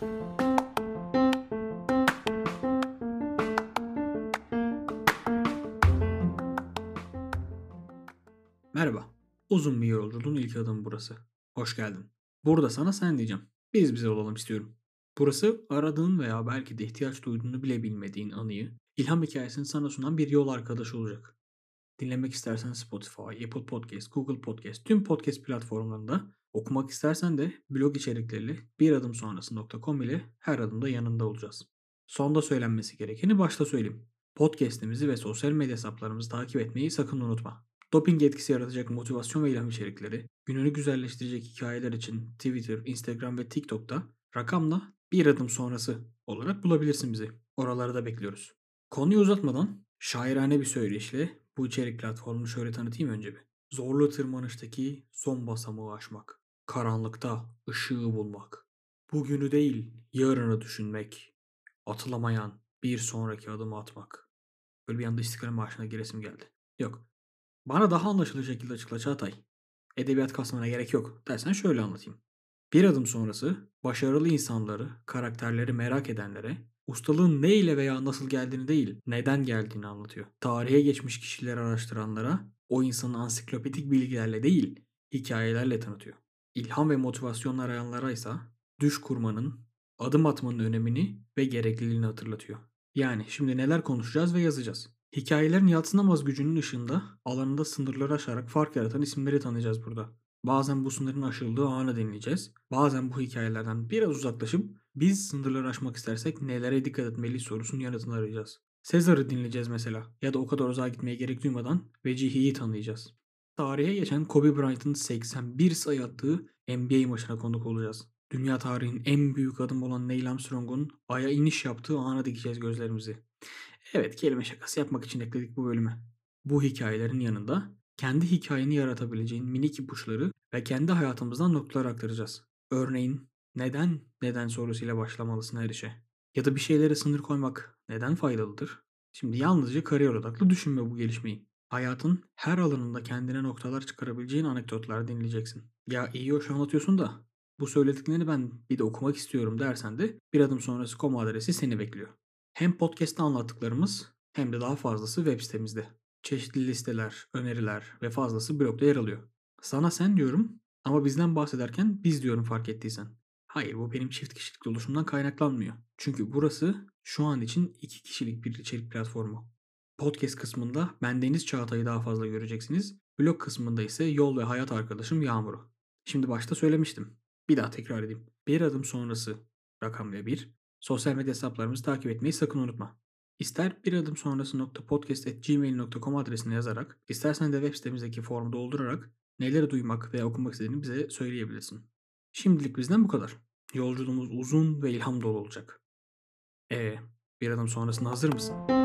Merhaba. Uzun bir yolculuğun ilk adımı burası. Hoş geldin. Burada sana sen diyeceğim. Biz bize olalım istiyorum. Burası aradığın veya belki de ihtiyaç duyduğunu bile bilmediğin anıyı, ilham hikayesini sana sunan bir yol arkadaşı olacak. Dinlemek istersen Spotify, Apple Podcast, Google Podcast, tüm podcast platformlarında, okumak istersen de blog içerikleriyle biradımsonrası.com ile her adımda yanında olacağız. Sonda söylenmesi gerekeni başta söyleyeyim. Podcast'imizi ve sosyal medya hesaplarımızı takip etmeyi sakın unutma. Doping etkisi yaratacak motivasyon ve ilham içerikleri, gününü güzelleştirecek hikayeler için Twitter, Instagram ve TikTok'ta rakamla bir adım sonrası olarak bulabilirsin bizi. Oraları da bekliyoruz. Konuyu uzatmadan şairane bir söyleşle bu içerik platformunu şöyle tanıtayım önce bir. Zorlu tırmanıştaki son basamağı aşmak. Karanlıkta ışığı bulmak. Bugünü değil yarını düşünmek. Atılamayan bir sonraki adımı atmak. Böyle bir anda İstiklal Marşı'na giresim geldi. Yok. Bana daha anlaşılır şekilde açıkla Çağatay. Edebiyat kasmana gerek yok dersen şöyle anlatayım. Bir adım sonrası başarılı insanları, karakterleri merak edenlere ustalığın ne ile veya nasıl geldiğini değil, neden geldiğini anlatıyor. Tarihe geçmiş kişileri araştıranlara o insanın ansiklopedik bilgilerle değil, hikayelerle tanıtıyor. İlham ve motivasyon arayanlara ise düş kurmanın, adım atmanın önemini ve gerekliliğini hatırlatıyor. Yani şimdi neler konuşacağız ve yazacağız. Hikayelerin yatsınamaz gücünün ışığında alanında sınırları aşarak fark yaratan isimleri tanıyacağız burada. Bazen bu sınırın aşıldığı anı dinleyeceğiz. Bazen bu hikayelerden biraz uzaklaşıp biz sınırları aşmak istersek nelere dikkat etmeliyiz sorusunun yanıtını arayacağız. Sezar'ı dinleyeceğiz mesela ya da o kadar uzağa gitmeye gerek duymadan Vecihi'yi tanıyacağız. Tarihe geçen Kobe Bryant'ın 81 sayı attığı NBA maçına konuk olacağız. Dünya tarihinin en büyük adımı olan Neil Armstrong'un Ay'a iniş yaptığı ana dikeceğiz gözlerimizi. Evet kelime şakası yapmak için ekledik bu bölümü. Bu hikayelerin yanında kendi hikayeni yaratabileceğin minik ipuçları ve kendi hayatımızdan noktalar aktaracağız. Örneğin neden neden sorusuyla başlamalısın her işe? Ya da bir şeylere sınır koymak neden faydalıdır? Şimdi yalnızca kariyer odaklı düşünme bu gelişmeyi. Hayatın her alanında kendine noktalar çıkarabileceğin anekdotlar dinleyeceksin. Ya iyi hoş anlatıyorsun da bu söylediklerini ben bir de okumak istiyorum dersen de bir adım sonrası com adresi seni bekliyor. Hem podcast'ta anlattıklarımız hem de daha fazlası web sitemizde. Çeşitli listeler, öneriler ve fazlası blogda yer alıyor. Sana sen diyorum ama bizden bahsederken biz diyorum fark ettiysen. Hayır bu benim çift kişilik oluşumdan kaynaklanmıyor. Çünkü burası şu an için iki kişilik bir içerik platformu. Podcast kısmında ben Deniz Çağatay'ı daha fazla göreceksiniz. Blog kısmında ise yol ve hayat arkadaşım Yağmur'u. Şimdi başta söylemiştim. Bir daha tekrar edeyim. Bir adım sonrası rakamla bir. Sosyal medya hesaplarımızı takip etmeyi sakın unutma. İster bir adım sonrası.podcast.gmail.com adresine yazarak, istersen de web sitemizdeki formu doldurarak neleri duymak veya okumak istediğini bize söyleyebilirsin. Şimdilik bizden bu kadar. Yolculuğumuz uzun ve ilham dolu olacak. E, bir adım sonrasında hazır mısın?